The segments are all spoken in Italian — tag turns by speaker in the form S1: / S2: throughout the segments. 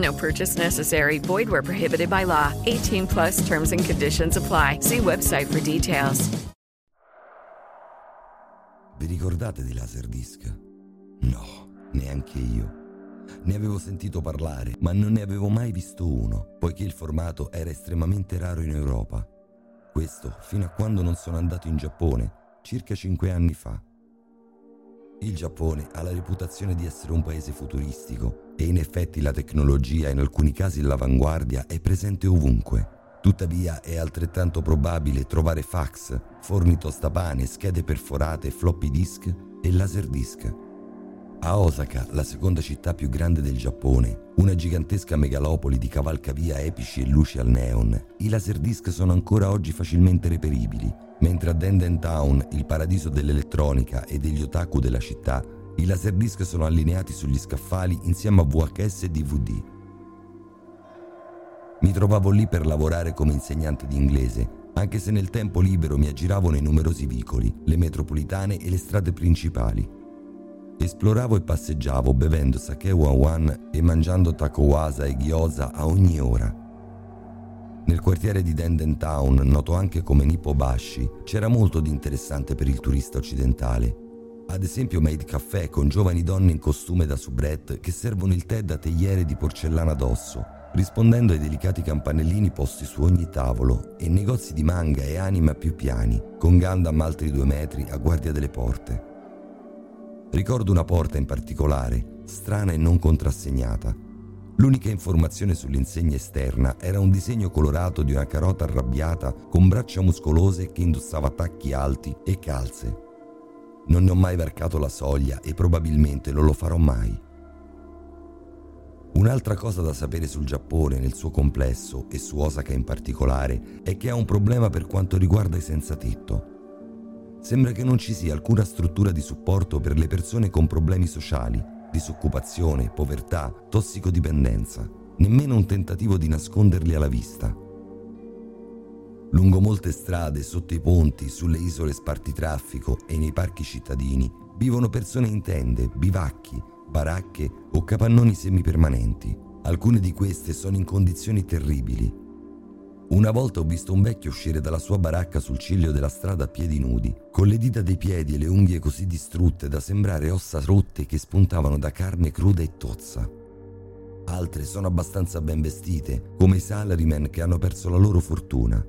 S1: No purchase necessary. Void where prohibited by law. 18 plus terms and conditions apply. See website for details.
S2: Vi ricordate di Laserdisc? No, neanche io. Ne avevo sentito parlare, ma non ne avevo mai visto uno, poiché il formato era estremamente raro in Europa. Questo fino a quando non sono andato in Giappone, circa cinque anni fa. Il Giappone ha la reputazione di essere un paese futuristico e in effetti la tecnologia, in alcuni casi all'avanguardia, è presente ovunque. Tuttavia è altrettanto probabile trovare fax, forni tostapane, schede perforate, floppy disk e laserdisc. A Osaka, la seconda città più grande del Giappone, una gigantesca megalopoli di cavalcavia epici e luci al neon, i laserdisc sono ancora oggi facilmente reperibili, mentre a Denden Town, il paradiso dell'elettronica e degli otaku della città, i laserdisc sono allineati sugli scaffali insieme a VHS e DVD. Mi trovavo lì per lavorare come insegnante di inglese, anche se nel tempo libero mi aggiravo nei numerosi vicoli, le metropolitane e le strade principali. Esploravo e passeggiavo bevendo sake wan e mangiando takowasa e gyoza a ogni ora. Nel quartiere di Denden Town, noto anche come Nippobashi, c'era molto di interessante per il turista occidentale. Ad esempio Made Café con giovani donne in costume da soubrette che servono il tè da teiere di porcellana d'osso, rispondendo ai delicati campanellini posti su ogni tavolo, e negozi di manga e anime a più piani, con Gundam altri due metri a guardia delle porte. Ricordo una porta in particolare, strana e non contrassegnata. L'unica informazione sull'insegna esterna era un disegno colorato di una carota arrabbiata con braccia muscolose che indossava tacchi alti e calze. Non ne ho mai varcato la soglia e probabilmente non lo farò mai. Un'altra cosa da sapere sul Giappone nel suo complesso e su Osaka in particolare è che ha un problema per quanto riguarda i senza tetto. Sembra che non ci sia alcuna struttura di supporto per le persone con problemi sociali, disoccupazione, povertà, tossicodipendenza, nemmeno un tentativo di nasconderli alla vista. Lungo molte strade, sotto i ponti, sulle isole spartitraffico e nei parchi cittadini vivono persone in tende, bivacchi, baracche o capannoni semipermanenti. Alcune di queste sono in condizioni terribili. Una volta ho visto un vecchio uscire dalla sua baracca sul ciglio della strada a piedi nudi, con le dita dei piedi e le unghie così distrutte da sembrare ossa rotte che spuntavano da carne cruda e tozza. Altre sono abbastanza ben vestite, come i salarymen che hanno perso la loro fortuna.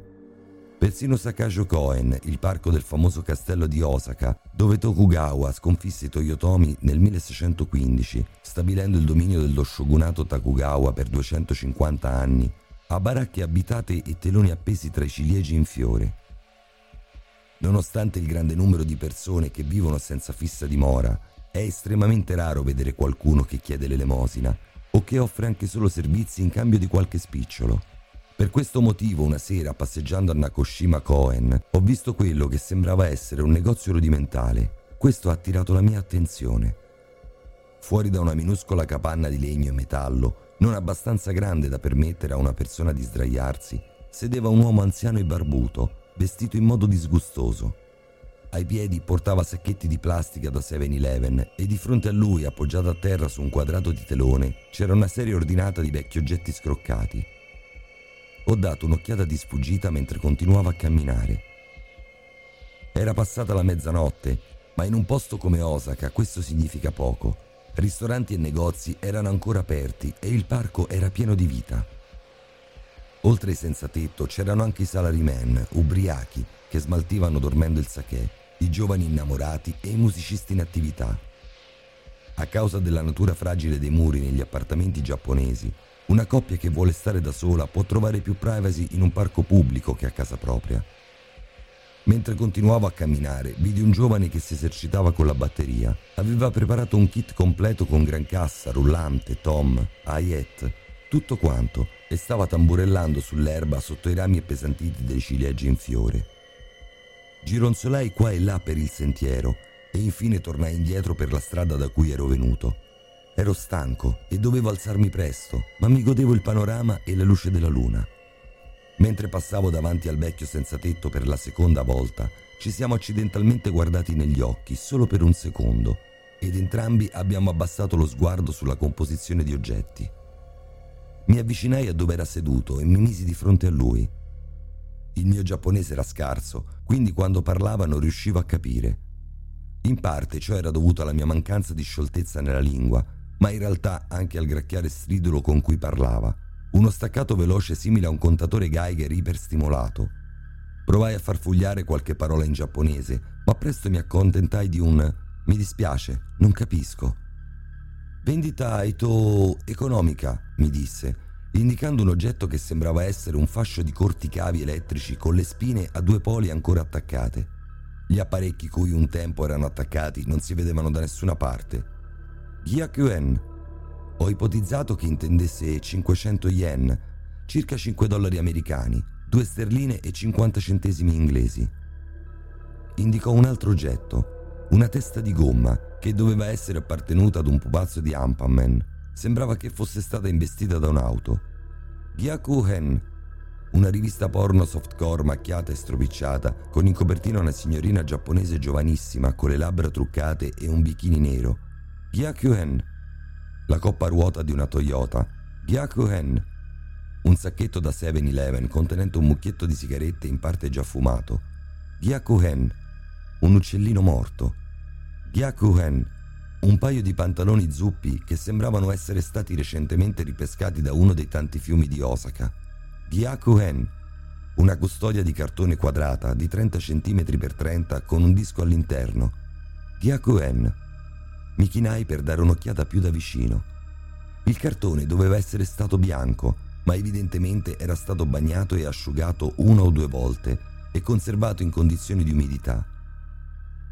S2: Persino Sakajo Koen, il parco del famoso castello di Osaka, dove Tokugawa sconfisse i Toyotomi nel 1615, stabilendo il dominio dello shogunato Tokugawa per 250 anni, ha baracche abitate e teloni appesi tra i ciliegi in fiore. Nonostante il grande numero di persone che vivono senza fissa dimora, è estremamente raro vedere qualcuno che chiede l'elemosina o che offre anche solo servizi in cambio di qualche spicciolo. Per questo motivo una sera passeggiando a Nakoshima Koen ho visto quello che sembrava essere un negozio rudimentale. Questo ha attirato la mia attenzione. Fuori da una minuscola capanna di legno e metallo, non abbastanza grande da permettere a una persona di sdraiarsi, sedeva un uomo anziano e barbuto, vestito in modo disgustoso. Ai piedi portava sacchetti di plastica da 7-Eleven e di fronte a lui, appoggiato a terra su un quadrato di telone, c'era una serie ordinata di vecchi oggetti scroccati. Ho dato un'occhiata di sfuggita mentre continuavo a camminare. Era passata la mezzanotte, ma in un posto come Osaka questo significa poco. Ristoranti e negozi erano ancora aperti e il parco era pieno di vita. Oltre ai senza tetto c'erano anche i salarymen, ubriachi, che smaltivano dormendo il sake, i giovani innamorati e i musicisti in attività. A causa della natura fragile dei muri negli appartamenti giapponesi, una coppia che vuole stare da sola può trovare più privacy in un parco pubblico che a casa propria. Mentre continuavo a camminare, vidi un giovane che si esercitava con la batteria. Aveva preparato un kit completo con gran cassa, rullante, tom, hi-hat, tutto quanto, e stava tamburellando sull'erba sotto i rami appesantiti dei ciliegi in fiore. Gironzolai qua e là per il sentiero e infine tornai indietro per la strada da cui ero venuto. Ero stanco e dovevo alzarmi presto, ma mi godevo il panorama e la luce della luna. Mentre passavo davanti al vecchio senza tetto per la seconda volta, ci siamo accidentalmente guardati negli occhi solo per un secondo ed entrambi abbiamo abbassato lo sguardo sulla composizione di oggetti. Mi avvicinai a dove era seduto e mi misi di fronte a lui. Il mio giapponese era scarso, quindi quando parlava non riuscivo a capire. In parte ciò era dovuto alla mia mancanza di scioltezza nella lingua, ma in realtà anche al gracchiare stridulo con cui parlava uno staccato veloce simile a un contatore Geiger iperstimolato. Provai a farfugliare qualche parola in giapponese, ma presto mi accontentai di un mi dispiace, non capisco. Vendita Aito economica, mi disse, indicando un oggetto che sembrava essere un fascio di corti cavi elettrici con le spine a due poli ancora attaccate. Gli apparecchi cui un tempo erano attaccati non si vedevano da nessuna parte. Gyakuen, ho ipotizzato che intendesse 500 yen, circa 5 dollari americani, 2 sterline e 50 centesimi inglesi. Indicò un altro oggetto, una testa di gomma che doveva essere appartenuta ad un pupazzo di Ampaman. Sembrava che fosse stata investita da un'auto. Gyaku Hen, una rivista porno softcore macchiata e stropicciata, con in copertina una signorina giapponese giovanissima con le labbra truccate e un bikini nero. Gyaku Hen, la coppa ruota di una Toyota, Gyakuen, un sacchetto da 7-Eleven contenente un mucchietto di sigarette in parte già fumato, Gyakuen, un uccellino morto, Gyakuen, un paio di pantaloni zuppi che sembravano essere stati recentemente ripescati da uno dei tanti fiumi di Osaka, Gyakuen, una custodia di cartone quadrata di 30 cm x 30 con un disco all'interno, Gyakuen, mi chinai per dare un'occhiata più da vicino. Il cartone doveva essere stato bianco, ma evidentemente era stato bagnato e asciugato una o due volte e conservato in condizioni di umidità.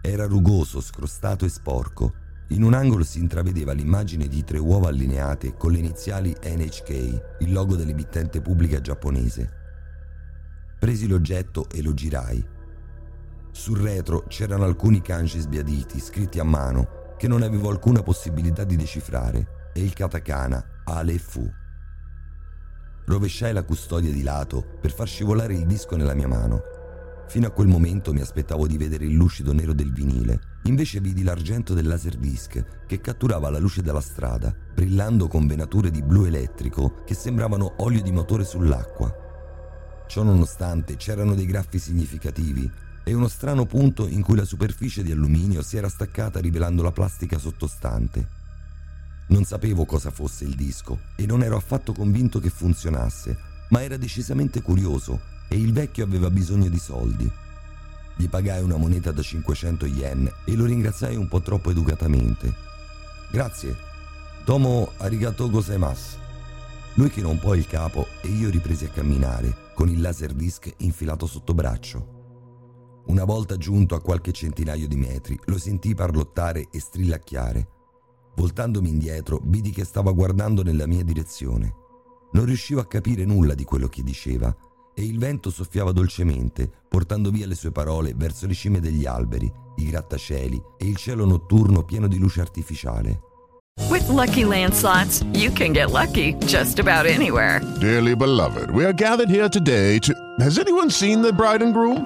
S2: Era rugoso, scrostato e sporco. In un angolo si intravedeva l'immagine di tre uova allineate con le iniziali NHK, il logo dell'emittente pubblica giapponese. Presi l'oggetto e lo girai. Sul retro c'erano alcuni kanji sbiaditi scritti a mano che non avevo alcuna possibilità di decifrare, e il katakana Ale Fu. Rovesciai la custodia di lato per far scivolare il disco nella mia mano. Fino a quel momento mi aspettavo di vedere il lucido nero del vinile, invece vidi l'argento del laserdisc che catturava la luce della strada, brillando con venature di blu elettrico che sembravano olio di motore sull'acqua. Ciò nonostante c'erano dei graffi significativi e uno strano punto in cui la superficie di alluminio si era staccata rivelando la plastica sottostante. Non sapevo cosa fosse il disco e non ero affatto convinto che funzionasse, ma era decisamente curioso e il vecchio aveva bisogno di soldi. Gli pagai una moneta da 500 yen e lo ringraziai un po' troppo educatamente. Grazie. Tomo arigato gozaimasu. Lui chinò un po' il capo e io ripresi a camminare, con il laserdisc infilato sotto braccio. Una volta giunto a qualche centinaio di metri, lo sentii parlottare e strillacchiare. Voltandomi indietro, vidi che stava guardando nella mia direzione. Non riuscivo a capire nulla di quello che diceva e il vento soffiava dolcemente, portando via le sue parole verso le cime degli alberi, i grattacieli e il cielo notturno pieno di luce artificiale.
S1: With lucky landslots, you can get lucky just about anywhere.
S3: Dearly beloved, we are gathered here today to. Has anyone seen the bride and groom?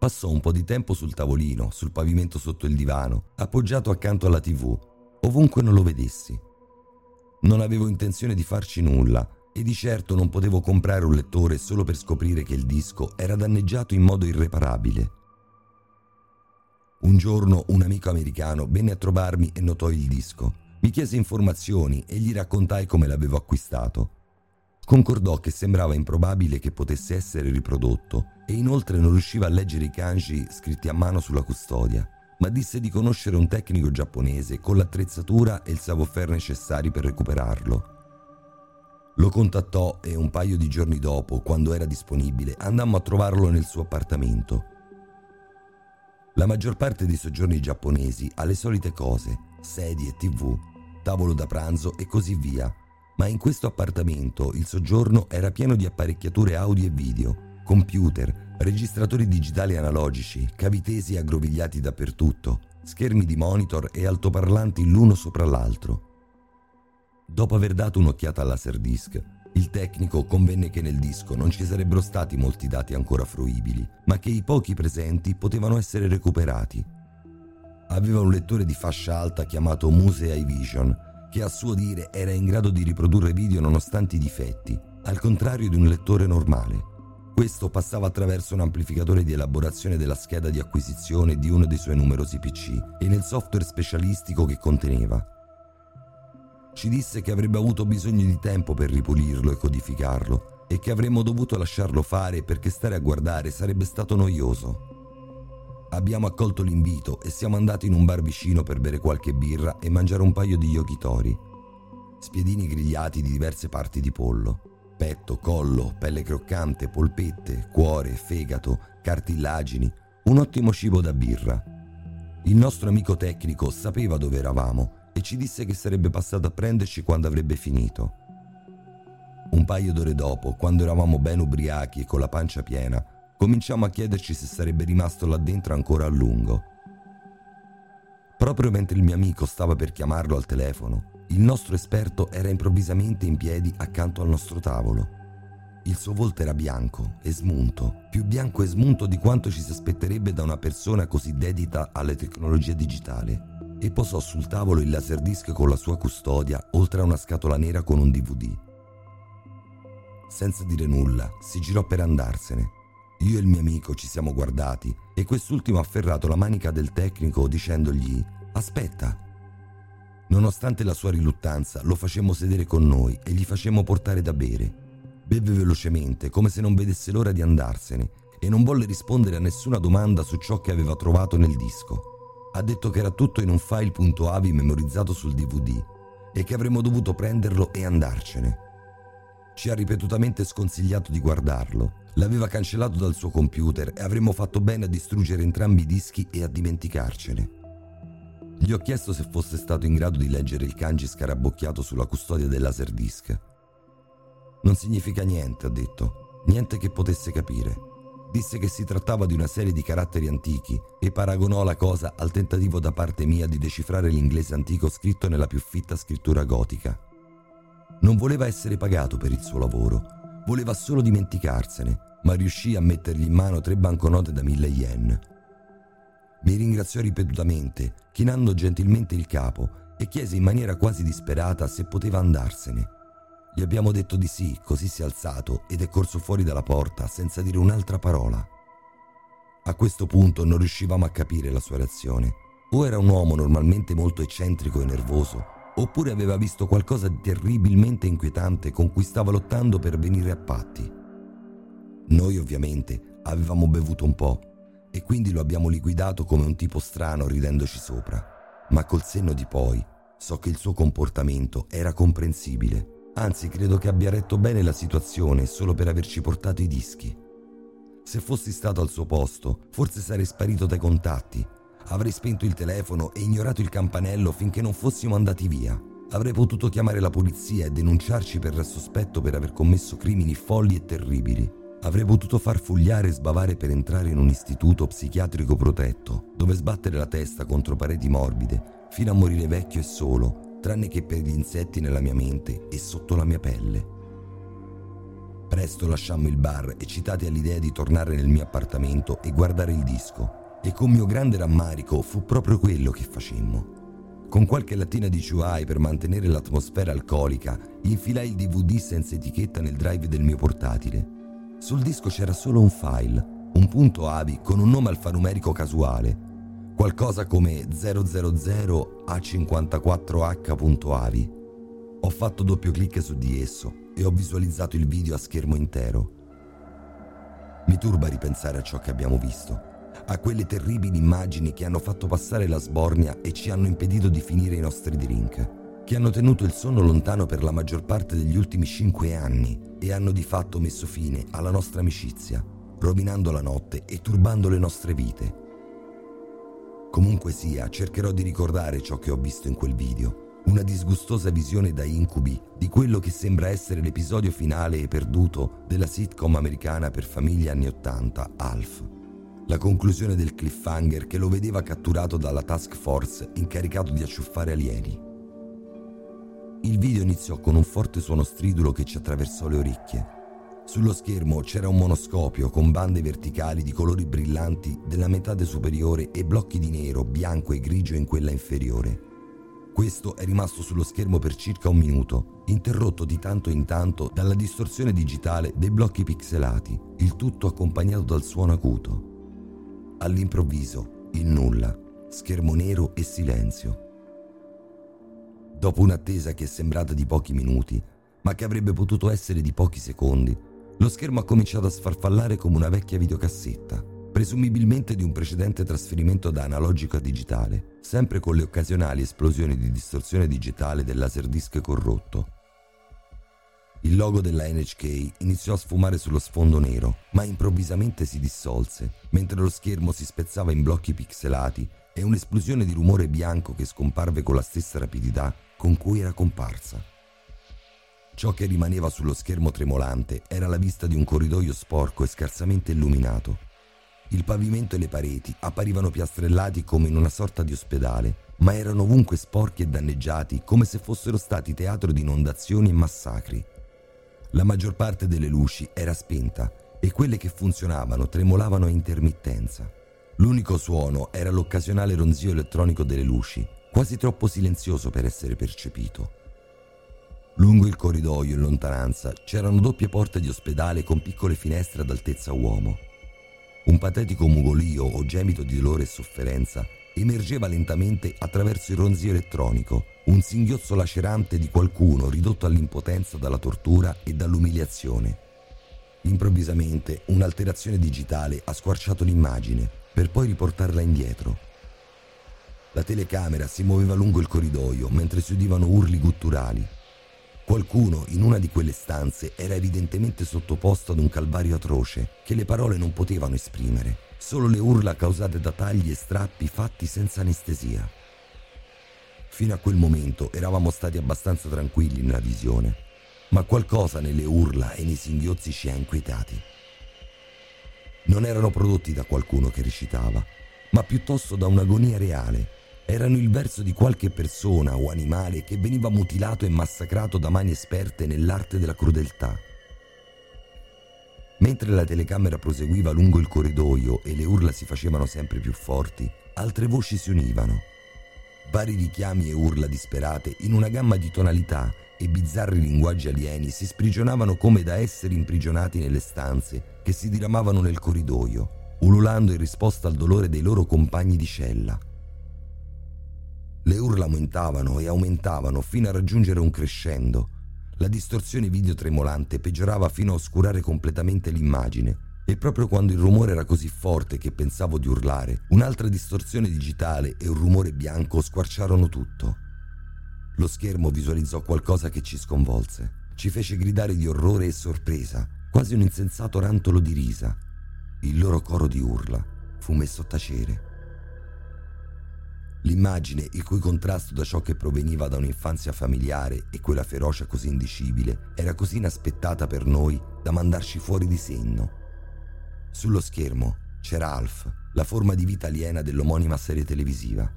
S2: Passò un po' di tempo sul tavolino, sul pavimento sotto il divano, appoggiato accanto alla tv, ovunque non lo vedessi. Non avevo intenzione di farci nulla e di certo non potevo comprare un lettore solo per scoprire che il disco era danneggiato in modo irreparabile. Un giorno un amico americano venne a trovarmi e notò il disco. Mi chiese informazioni e gli raccontai come l'avevo acquistato. Concordò che sembrava improbabile che potesse essere riprodotto e inoltre non riusciva a leggere i kanji scritti a mano sulla custodia, ma disse di conoscere un tecnico giapponese con l'attrezzatura e il savoir-faire necessari per recuperarlo. Lo contattò e un paio di giorni dopo, quando era disponibile, andammo a trovarlo nel suo appartamento. La maggior parte dei soggiorni giapponesi ha le solite cose, sedie, tv, tavolo da pranzo e così via, ma in questo appartamento il soggiorno era pieno di apparecchiature audio e video, computer, registratori digitali analogici, cavi tesi aggrovigliati dappertutto, schermi di monitor e altoparlanti l'uno sopra l'altro. Dopo aver dato un'occhiata al laserdisc, il tecnico convenne che nel disco non ci sarebbero stati molti dati ancora fruibili, ma che i pochi presenti potevano essere recuperati. Aveva un lettore di fascia alta chiamato Muse iVision, che a suo dire era in grado di riprodurre video nonostante i difetti, al contrario di un lettore normale. Questo passava attraverso un amplificatore di elaborazione della scheda di acquisizione di uno dei suoi numerosi PC e nel software specialistico che conteneva. Ci disse che avrebbe avuto bisogno di tempo per ripulirlo e codificarlo e che avremmo dovuto lasciarlo fare perché stare a guardare sarebbe stato noioso. Abbiamo accolto l'invito e siamo andati in un bar vicino per bere qualche birra e mangiare un paio di yokitori. Spiedini grigliati di diverse parti di pollo. Petto, collo, pelle croccante, polpette, cuore, fegato, cartillagini. Un ottimo cibo da birra. Il nostro amico tecnico sapeva dove eravamo e ci disse che sarebbe passato a prenderci quando avrebbe finito. Un paio d'ore dopo, quando eravamo ben ubriachi e con la pancia piena, cominciamo a chiederci se sarebbe rimasto là dentro ancora a lungo. Proprio mentre il mio amico stava per chiamarlo al telefono, il nostro esperto era improvvisamente in piedi accanto al nostro tavolo. Il suo volto era bianco e smunto, più bianco e smunto di quanto ci si aspetterebbe da una persona così dedita alle tecnologie digitali, e posò sul tavolo il laserdisc con la sua custodia, oltre a una scatola nera con un DVD. Senza dire nulla, si girò per andarsene io e il mio amico ci siamo guardati e quest'ultimo ha afferrato la manica del tecnico dicendogli Aspetta. Nonostante la sua riluttanza, lo facemmo sedere con noi e gli facemmo portare da bere. Beve velocemente, come se non vedesse l'ora di andarsene, e non volle rispondere a nessuna domanda su ciò che aveva trovato nel disco. Ha detto che era tutto in un file.avi memorizzato sul DVD e che avremmo dovuto prenderlo e andarcene. Ci ha ripetutamente sconsigliato di guardarlo L'aveva cancellato dal suo computer e avremmo fatto bene a distruggere entrambi i dischi e a dimenticarcene. Gli ho chiesto se fosse stato in grado di leggere il kanji scarabocchiato sulla custodia del laserdisc. Non significa niente, ha detto, niente che potesse capire. Disse che si trattava di una serie di caratteri antichi e paragonò la cosa al tentativo da parte mia di decifrare l'inglese antico scritto nella più fitta scrittura gotica. Non voleva essere pagato per il suo lavoro Voleva solo dimenticarsene, ma riuscì a mettergli in mano tre banconote da mille yen. Mi ringraziò ripetutamente, chinando gentilmente il capo, e chiese in maniera quasi disperata se poteva andarsene. Gli abbiamo detto di sì, così si è alzato ed è corso fuori dalla porta senza dire un'altra parola. A questo punto non riuscivamo a capire la sua reazione. O era un uomo normalmente molto eccentrico e nervoso, oppure aveva visto qualcosa di terribilmente inquietante con cui stava lottando per venire a patti. Noi ovviamente avevamo bevuto un po' e quindi lo abbiamo liquidato come un tipo strano ridendoci sopra, ma col senno di poi so che il suo comportamento era comprensibile, anzi credo che abbia retto bene la situazione solo per averci portato i dischi. Se fossi stato al suo posto, forse sarei sparito dai contatti Avrei spento il telefono e ignorato il campanello finché non fossimo andati via. Avrei potuto chiamare la polizia e denunciarci per sospetto per aver commesso crimini folli e terribili. Avrei potuto far fugliare e sbavare per entrare in un istituto psichiatrico protetto, dove sbattere la testa contro pareti morbide, fino a morire vecchio e solo, tranne che per gli insetti nella mia mente e sotto la mia pelle. Presto lasciammo il bar, eccitati all'idea di tornare nel mio appartamento e guardare il disco. E con mio grande rammarico fu proprio quello che facemmo. Con qualche lattina di Chuai per mantenere l'atmosfera alcolica, infilai il DVD senza etichetta nel drive del mio portatile. Sul disco c'era solo un file, un punto AVI con un nome alfanumerico casuale, qualcosa come 000A54H.AVI. Ho fatto doppio clic su di esso e ho visualizzato il video a schermo intero. Mi turba ripensare a ciò che abbiamo visto a quelle terribili immagini che hanno fatto passare la sbornia e ci hanno impedito di finire i nostri drink, che hanno tenuto il sonno lontano per la maggior parte degli ultimi cinque anni e hanno di fatto messo fine alla nostra amicizia, rovinando la notte e turbando le nostre vite. Comunque sia, cercherò di ricordare ciò che ho visto in quel video, una disgustosa visione da incubi di quello che sembra essere l'episodio finale e perduto della sitcom americana per famiglie anni 80, Alf la conclusione del cliffhanger che lo vedeva catturato dalla task force incaricato di acciuffare alieni. Il video iniziò con un forte suono stridulo che ci attraversò le orecchie. Sullo schermo c'era un monoscopio con bande verticali di colori brillanti della metà superiore e blocchi di nero, bianco e grigio in quella inferiore. Questo è rimasto sullo schermo per circa un minuto, interrotto di tanto in tanto dalla distorsione digitale dei blocchi pixelati, il tutto accompagnato dal suono acuto. All'improvviso, il nulla, schermo nero e silenzio. Dopo un'attesa che è sembrata di pochi minuti, ma che avrebbe potuto essere di pochi secondi, lo schermo ha cominciato a sfarfallare come una vecchia videocassetta, presumibilmente di un precedente trasferimento da analogico a digitale, sempre con le occasionali esplosioni di distorsione digitale del laserdisc corrotto il logo della NHK iniziò a sfumare sullo sfondo nero, ma improvvisamente si dissolse, mentre lo schermo si spezzava in blocchi pixelati e un'esplosione di rumore bianco che scomparve con la stessa rapidità con cui era comparsa. Ciò che rimaneva sullo schermo tremolante era la vista di un corridoio sporco e scarsamente illuminato. Il pavimento e le pareti apparivano piastrellati come in una sorta di ospedale, ma erano ovunque sporchi e danneggiati come se fossero stati teatro di inondazioni e massacri. La maggior parte delle luci era spenta e quelle che funzionavano tremolavano a intermittenza. L'unico suono era l'occasionale ronzio elettronico delle luci, quasi troppo silenzioso per essere percepito. Lungo il corridoio in lontananza c'erano doppie porte di ospedale con piccole finestre ad altezza uomo. Un patetico mugolio o gemito di dolore e sofferenza emergeva lentamente attraverso il ronzio elettronico, un singhiozzo lacerante di qualcuno ridotto all'impotenza dalla tortura e dall'umiliazione. Improvvisamente un'alterazione digitale ha squarciato l'immagine per poi riportarla indietro. La telecamera si muoveva lungo il corridoio mentre si udivano urli gutturali. Qualcuno in una di quelle stanze era evidentemente sottoposto ad un calvario atroce che le parole non potevano esprimere solo le urla causate da tagli e strappi fatti senza anestesia. Fino a quel momento eravamo stati abbastanza tranquilli nella visione, ma qualcosa nelle urla e nei singhiozzi ci ha inquietati. Non erano prodotti da qualcuno che recitava, ma piuttosto da un'agonia reale. Erano il verso di qualche persona o animale che veniva mutilato e massacrato da mani esperte nell'arte della crudeltà. Mentre la telecamera proseguiva lungo il corridoio e le urla si facevano sempre più forti, altre voci si univano. Vari richiami e urla disperate in una gamma di tonalità e bizzarri linguaggi alieni si sprigionavano come da esseri imprigionati nelle stanze che si diramavano nel corridoio, ululando in risposta al dolore dei loro compagni di cella. Le urla aumentavano e aumentavano fino a raggiungere un crescendo la distorsione video tremolante peggiorava fino a oscurare completamente l'immagine e proprio quando il rumore era così forte che pensavo di urlare, un'altra distorsione digitale e un rumore bianco squarciarono tutto. Lo schermo visualizzò qualcosa che ci sconvolse, ci fece gridare di orrore e sorpresa, quasi un insensato rantolo di risa. Il loro coro di urla fu messo a tacere. L'immagine, il cui contrasto da ciò che proveniva da un'infanzia familiare e quella ferocia così indicibile, era così inaspettata per noi da mandarci fuori di senno. Sullo schermo c'era Alf, la forma di vita aliena dell'omonima serie televisiva.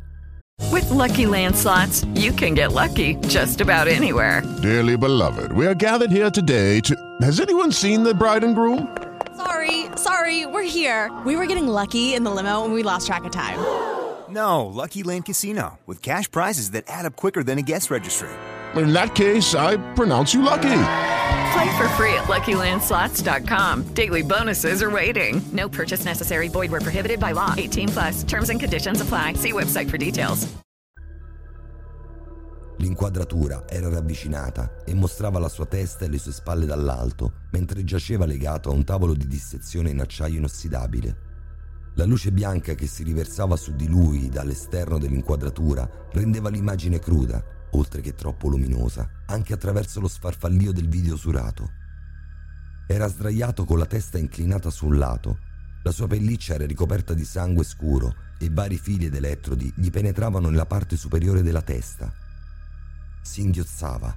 S4: With
S1: Lucky Land slots, you can get lucky just about anywhere.
S3: Dearly beloved, we are gathered here today to. Has anyone seen the bride and groom?
S5: Sorry, sorry, we're here. We were getting lucky in the limo and we lost track of time.
S6: No, Lucky Land Casino, with cash prizes that add up quicker than a guest registry.
S3: In that case, I pronounce you lucky.
S1: Play for free at LuckyLandSlots.com. Daily bonuses are waiting. No purchase necessary. Void where prohibited by law. 18 plus. Terms and conditions apply. See website for details.
S2: L'inquadratura era ravvicinata e mostrava la sua testa e le sue spalle dall'alto, mentre giaceva legato a un tavolo di dissezione in acciaio inossidabile. La luce bianca che si riversava su di lui dall'esterno dell'inquadratura rendeva l'immagine cruda, oltre che troppo luminosa, anche attraverso lo sfarfallio del video usurato. Era sdraiato con la testa inclinata su un lato, la sua pelliccia era ricoperta di sangue scuro e vari fili ed elettrodi gli penetravano nella parte superiore della testa. Si inghiozzava.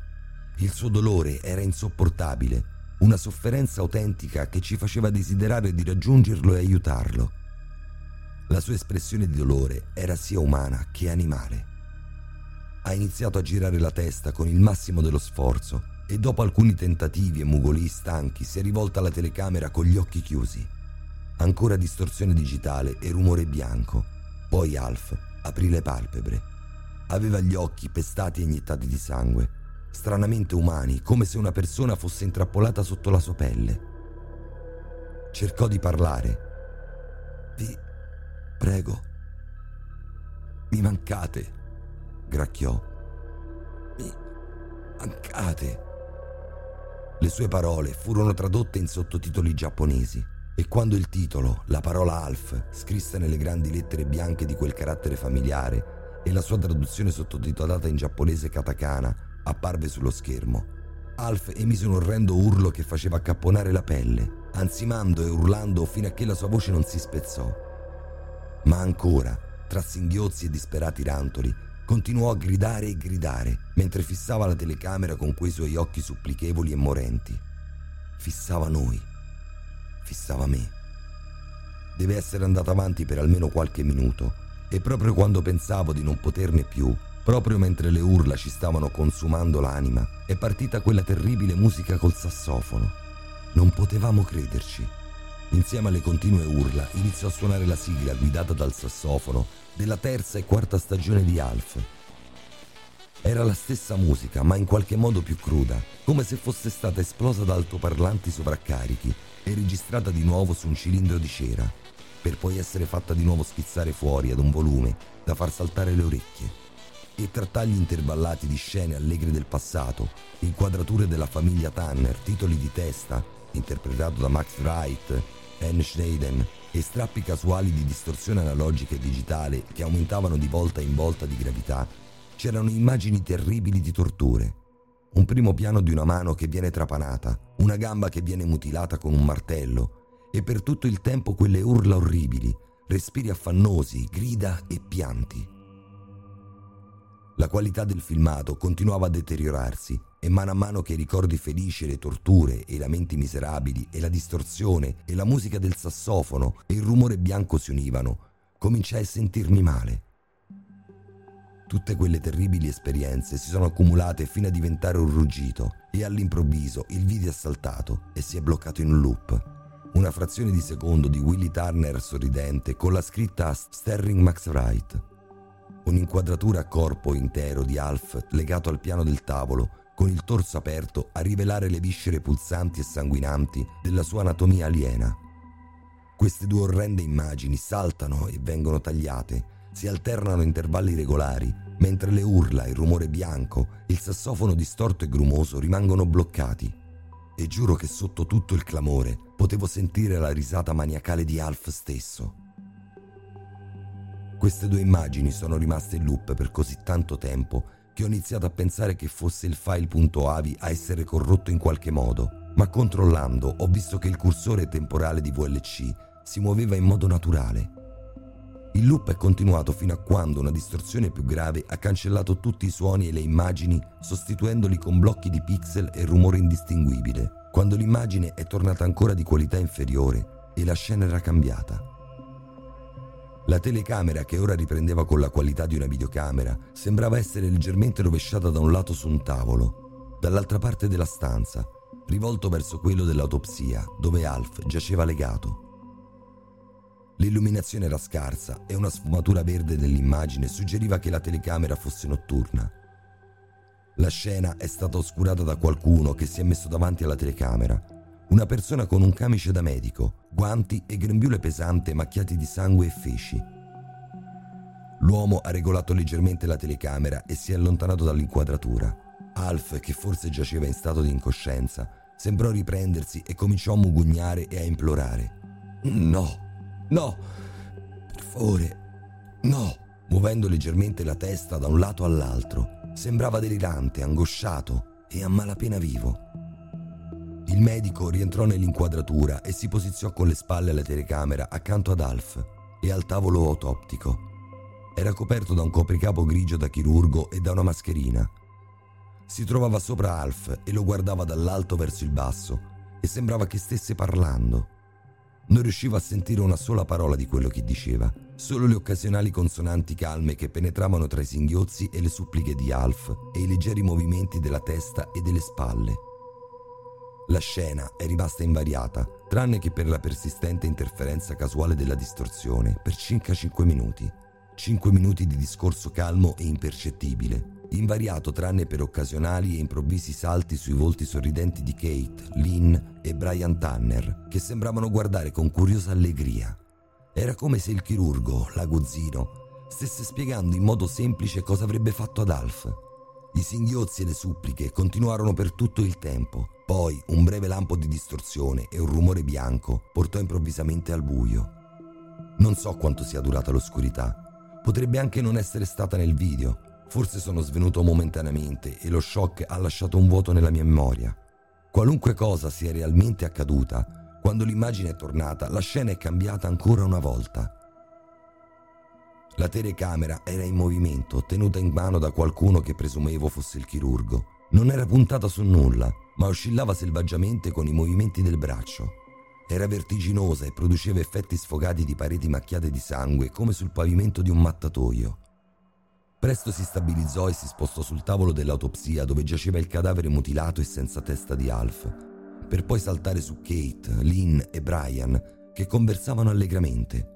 S2: Il suo dolore era insopportabile, una sofferenza autentica che ci faceva desiderare di raggiungerlo e aiutarlo. La sua espressione di dolore era sia umana che animale. Ha iniziato a girare la testa con il massimo dello sforzo e dopo alcuni tentativi e mugolii stanchi si è rivolta alla telecamera con gli occhi chiusi. Ancora distorsione digitale e rumore bianco. Poi Alf aprì le palpebre. Aveva gli occhi pestati e iniettati di sangue, stranamente umani, come se una persona fosse intrappolata sotto la sua pelle. Cercò di parlare. Vi prego. Mi mancate, gracchiò. Mi mancate. Le sue parole furono tradotte in sottotitoli giapponesi e quando il titolo, la parola Alf, scrissa nelle grandi lettere bianche di quel carattere familiare e la sua traduzione sottotitolata in giapponese katakana apparve sullo schermo, Alf emise un orrendo urlo che faceva accapponare la pelle, ansimando e urlando fino a che la sua voce non si spezzò. Ma ancora, tra singhiozzi e disperati rantoli, continuò a gridare e gridare mentre fissava la telecamera con quei suoi occhi supplichevoli e morenti. Fissava noi. Fissava me. Deve essere andato avanti per almeno qualche minuto e proprio quando pensavo di non poterne più, proprio mentre le urla ci stavano consumando l'anima, è partita quella terribile musica col sassofono. Non potevamo crederci. Insieme alle continue urla iniziò a suonare la sigla guidata dal sassofono della terza e quarta stagione di Alf. Era la stessa musica, ma in qualche modo più cruda, come se fosse stata esplosa da altoparlanti sovraccarichi e registrata di nuovo su un cilindro di cera, per poi essere fatta di nuovo spizzare fuori ad un volume da far saltare le orecchie. E tra tagli intervallati di scene allegre del passato, inquadrature della famiglia Tanner, titoli di testa, interpretato da Max Wright, Schneiden e strappi casuali di distorsione analogica e digitale che aumentavano di volta in volta di gravità, c'erano immagini terribili di torture. Un primo piano di una mano che viene trapanata, una gamba che viene mutilata con un martello e per tutto il tempo quelle urla orribili, respiri affannosi, grida e pianti. La qualità del filmato continuava a deteriorarsi e mano a mano che i ricordi felici, le torture e i lamenti miserabili e la distorsione e la musica del sassofono e il rumore bianco si univano, cominciai a sentirmi male. Tutte quelle terribili esperienze si sono accumulate fino a diventare un ruggito e all'improvviso il video è saltato e si è bloccato in un loop. Una frazione di secondo di Willy Turner sorridente con la scritta Sterling Max Wright. Un'inquadratura a corpo intero di Alf legato al piano del tavolo con il torso aperto a rivelare le viscere pulsanti e sanguinanti della sua anatomia aliena. Queste due orrende immagini saltano e vengono tagliate, si alternano a intervalli regolari, mentre le urla, il rumore bianco, il sassofono distorto e grumoso rimangono bloccati. E giuro che sotto tutto il clamore potevo sentire la risata maniacale di Alf stesso. Queste due immagini sono rimaste in loop per così tanto tempo che ho iniziato a pensare che fosse il file.avi a essere corrotto in qualche modo, ma controllando ho visto che il cursore temporale di VLC si muoveva in modo naturale. Il loop è continuato fino a quando una distorsione più grave ha cancellato tutti i suoni e le immagini sostituendoli con blocchi di pixel e rumore indistinguibile, quando l'immagine è tornata ancora di qualità inferiore e la scena era cambiata. La telecamera, che ora riprendeva con la qualità di una videocamera, sembrava essere leggermente rovesciata da un lato su un tavolo, dall'altra parte della stanza, rivolto verso quello dell'autopsia, dove Alf giaceva legato. L'illuminazione era scarsa e una sfumatura verde dell'immagine suggeriva che la telecamera fosse notturna. La scena è stata oscurata da qualcuno che si è messo davanti alla telecamera, una persona con un camice da medico, guanti e grembiule pesante macchiati di sangue e feci. L'uomo ha regolato leggermente la telecamera e si è allontanato dall'inquadratura. Alf, che forse giaceva in stato di incoscienza, sembrò riprendersi e cominciò a mugugnare e a implorare. No, no, per favore, no, muovendo leggermente la testa da un lato all'altro. Sembrava delirante, angosciato e a malapena vivo. Il medico rientrò nell'inquadratura e si posiziò con le spalle alla telecamera accanto ad Alf e al tavolo autoptico. Era coperto da un copricapo grigio da chirurgo e da una mascherina. Si trovava sopra Alf e lo guardava dall'alto verso il basso e sembrava che stesse parlando. Non riusciva a sentire una sola parola di quello che diceva, solo le occasionali consonanti calme che penetravano tra i singhiozzi e le suppliche di Alf e i leggeri movimenti della testa e delle spalle. La scena è rimasta invariata, tranne che per la persistente interferenza casuale della distorsione, per circa 5 minuti. 5 minuti di discorso calmo e impercettibile, invariato tranne per occasionali e improvvisi salti sui volti sorridenti di Kate, Lynn e Brian Tanner, che sembravano guardare con curiosa allegria. Era come se il chirurgo, l'aguzzino, stesse spiegando in modo semplice cosa avrebbe fatto ad Alf. I singhiozzi e le suppliche continuarono per tutto il tempo, poi un breve lampo di distorsione e un rumore bianco portò improvvisamente al buio. Non so quanto sia durata l'oscurità. Potrebbe anche non essere stata nel video. Forse sono svenuto momentaneamente e lo shock ha lasciato un vuoto nella mia memoria. Qualunque cosa sia realmente accaduta, quando l'immagine è tornata, la scena è cambiata ancora una volta. La telecamera era in movimento, tenuta in mano da qualcuno che presumevo fosse il chirurgo. Non era puntata su nulla, ma oscillava selvaggiamente con i movimenti del braccio. Era vertiginosa e produceva effetti sfogati di pareti macchiate di sangue come sul pavimento di un mattatoio. Presto si stabilizzò e si spostò sul tavolo dell'autopsia dove giaceva il cadavere mutilato e senza testa di Alf, per poi saltare su Kate, Lynn e Brian che conversavano allegramente.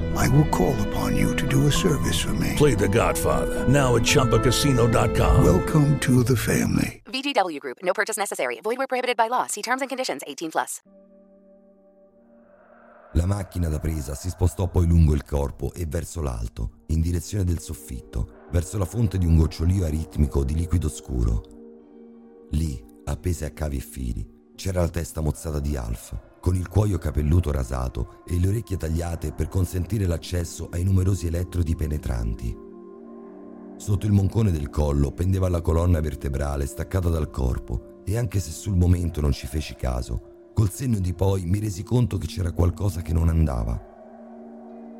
S7: I will call upon you to do a service for me.
S4: Play The Godfather now at ChumbaCasino.com.
S7: Welcome to the family.
S8: VGW Group. No purchase necessary. Void where prohibited by law. See terms and conditions. 18 plus.
S2: La macchina da presa si spostò poi lungo il corpo e verso l'alto, in direzione del soffitto, verso la fonte di un gocciolio aritmico di liquido scuro. Lì, appese a cavi e fili, c'era la testa mozzata di Alf, con il cuoio capelluto rasato e le orecchie tagliate per consentire l'accesso ai numerosi elettrodi penetranti. Sotto il moncone del collo pendeva la colonna vertebrale staccata dal corpo e anche se sul momento non ci feci caso, col senno di poi mi resi conto che c'era qualcosa che non andava.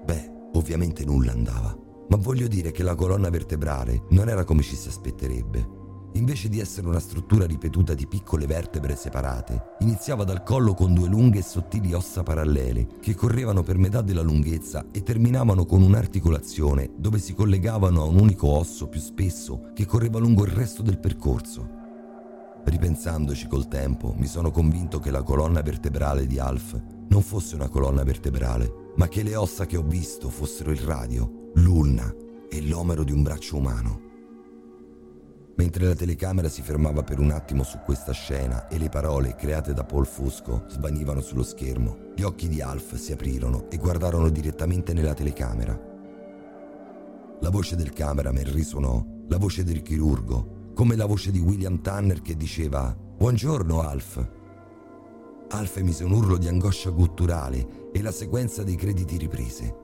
S2: Beh, ovviamente nulla andava, ma voglio dire che la colonna vertebrale non era come ci si aspetterebbe. Invece di essere una struttura ripetuta di piccole vertebre separate, iniziava dal collo con due lunghe e sottili ossa parallele che correvano per metà della lunghezza e terminavano con un'articolazione dove si collegavano a un unico osso più spesso che correva lungo il resto del percorso. Ripensandoci col tempo, mi sono convinto che la colonna vertebrale di Alf non fosse una colonna vertebrale, ma che le ossa che ho visto fossero il radio, l'ulna e l'omero di un braccio umano. Mentre la telecamera si fermava per un attimo su questa scena e le parole create da Paul Fusco svanivano sullo schermo, gli occhi di Alf si aprirono e guardarono direttamente nella telecamera. La voce del cameraman risuonò, la voce del chirurgo, come la voce di William Tanner che diceva Buongiorno Alf. Alf emise un urlo di angoscia gutturale e la sequenza dei crediti riprese.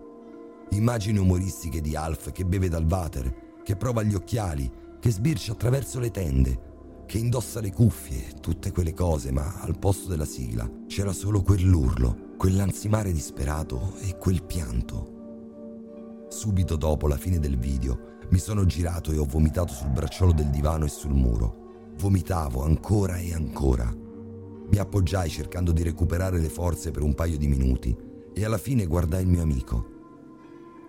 S2: Immagini umoristiche di Alf che beve dal water, che prova gli occhiali che sbircia attraverso le tende, che indossa le cuffie, tutte quelle cose, ma al posto della sigla c'era solo quell'urlo, quell'ansimare disperato e quel pianto. Subito dopo la fine del video mi sono girato e ho vomitato sul bracciolo del divano e sul muro. Vomitavo ancora e ancora. Mi appoggiai cercando di recuperare le forze per un paio di minuti e alla fine guardai il mio amico.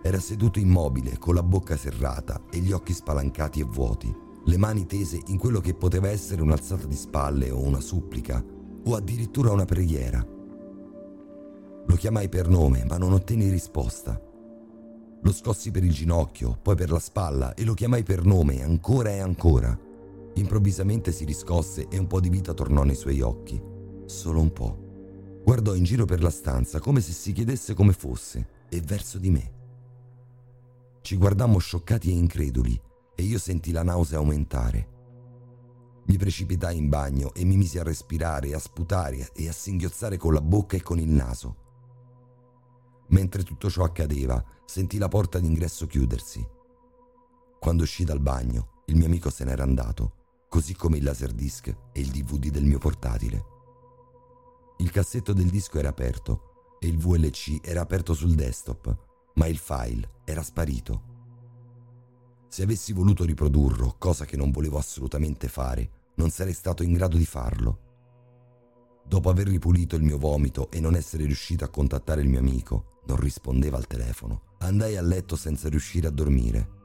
S2: Era seduto immobile, con la bocca serrata e gli occhi spalancati e vuoti le mani tese in quello che poteva essere un'alzata di spalle o una supplica o addirittura una preghiera. Lo chiamai per nome, ma non ottenni risposta. Lo scossi per il ginocchio, poi per la spalla e lo chiamai per nome ancora e ancora. Improvvisamente si riscosse e un po' di vita tornò nei suoi occhi. Solo un po'. Guardò in giro per la stanza come se si chiedesse come fosse e verso di me. Ci guardammo scioccati e increduli e io sentii la nausea aumentare. Mi precipitai in bagno e mi misi a respirare, a sputare e a singhiozzare con la bocca e con il naso. Mentre tutto ciò accadeva, sentii la porta d'ingresso chiudersi. Quando uscì dal bagno, il mio amico se n'era andato, così come il laserdisc e il DVD del mio portatile. Il cassetto del disco era aperto e il VLC era aperto sul desktop, ma il file era sparito. Se avessi voluto riprodurlo, cosa che non volevo assolutamente fare, non sarei stato in grado di farlo. Dopo aver ripulito il mio vomito e non essere riuscito a contattare il mio amico, non rispondeva al telefono, andai a letto senza riuscire a dormire.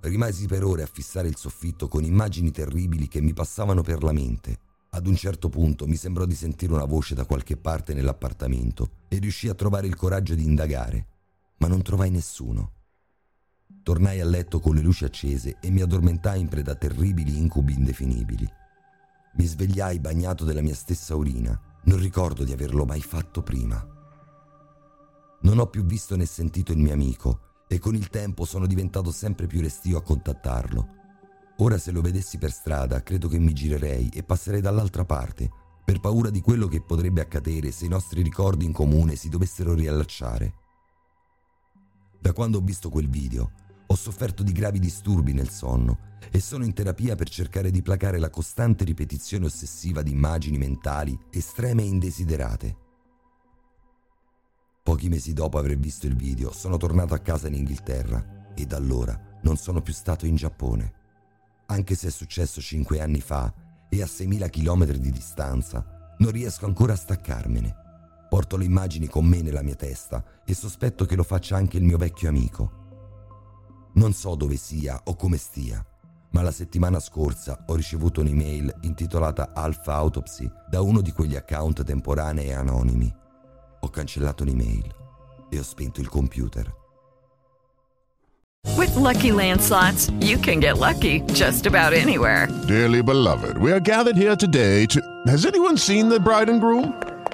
S2: Rimasi per ore a fissare il soffitto con immagini terribili che mi passavano per la mente. Ad un certo punto mi sembrò di sentire una voce da qualche parte nell'appartamento e riuscii a trovare il coraggio di indagare, ma non trovai nessuno. Tornai a letto con le luci accese e mi addormentai in preda a terribili incubi indefinibili. Mi svegliai bagnato della mia stessa urina. Non ricordo di averlo mai fatto prima. Non ho più visto né sentito il mio amico e con il tempo sono diventato sempre più restio a contattarlo. Ora se lo vedessi per strada credo che mi girerei e passerei dall'altra parte per paura di quello che potrebbe accadere se i nostri ricordi in comune si dovessero riallacciare. Da quando ho visto quel video ho sofferto di gravi disturbi nel sonno e sono in terapia per cercare di placare la costante ripetizione ossessiva di immagini mentali estreme e indesiderate. Pochi mesi dopo aver visto il video sono tornato a casa in Inghilterra e da allora non sono più stato in Giappone. Anche se è successo cinque anni fa e a 6.000 km di distanza, non riesco ancora a staccarmene. Porto le immagini con me nella mia testa e sospetto che lo faccia anche il mio vecchio amico. Non so dove sia o come stia, ma la settimana scorsa ho ricevuto un'email intitolata Alpha Autopsy da uno di quegli account temporanei e anonimi. Ho cancellato l'email e ho spento il computer.
S1: With lucky landslots, you can get lucky just about anywhere.
S3: Dearly beloved, we are gathered here today to. Has anyone seen the bride and groom?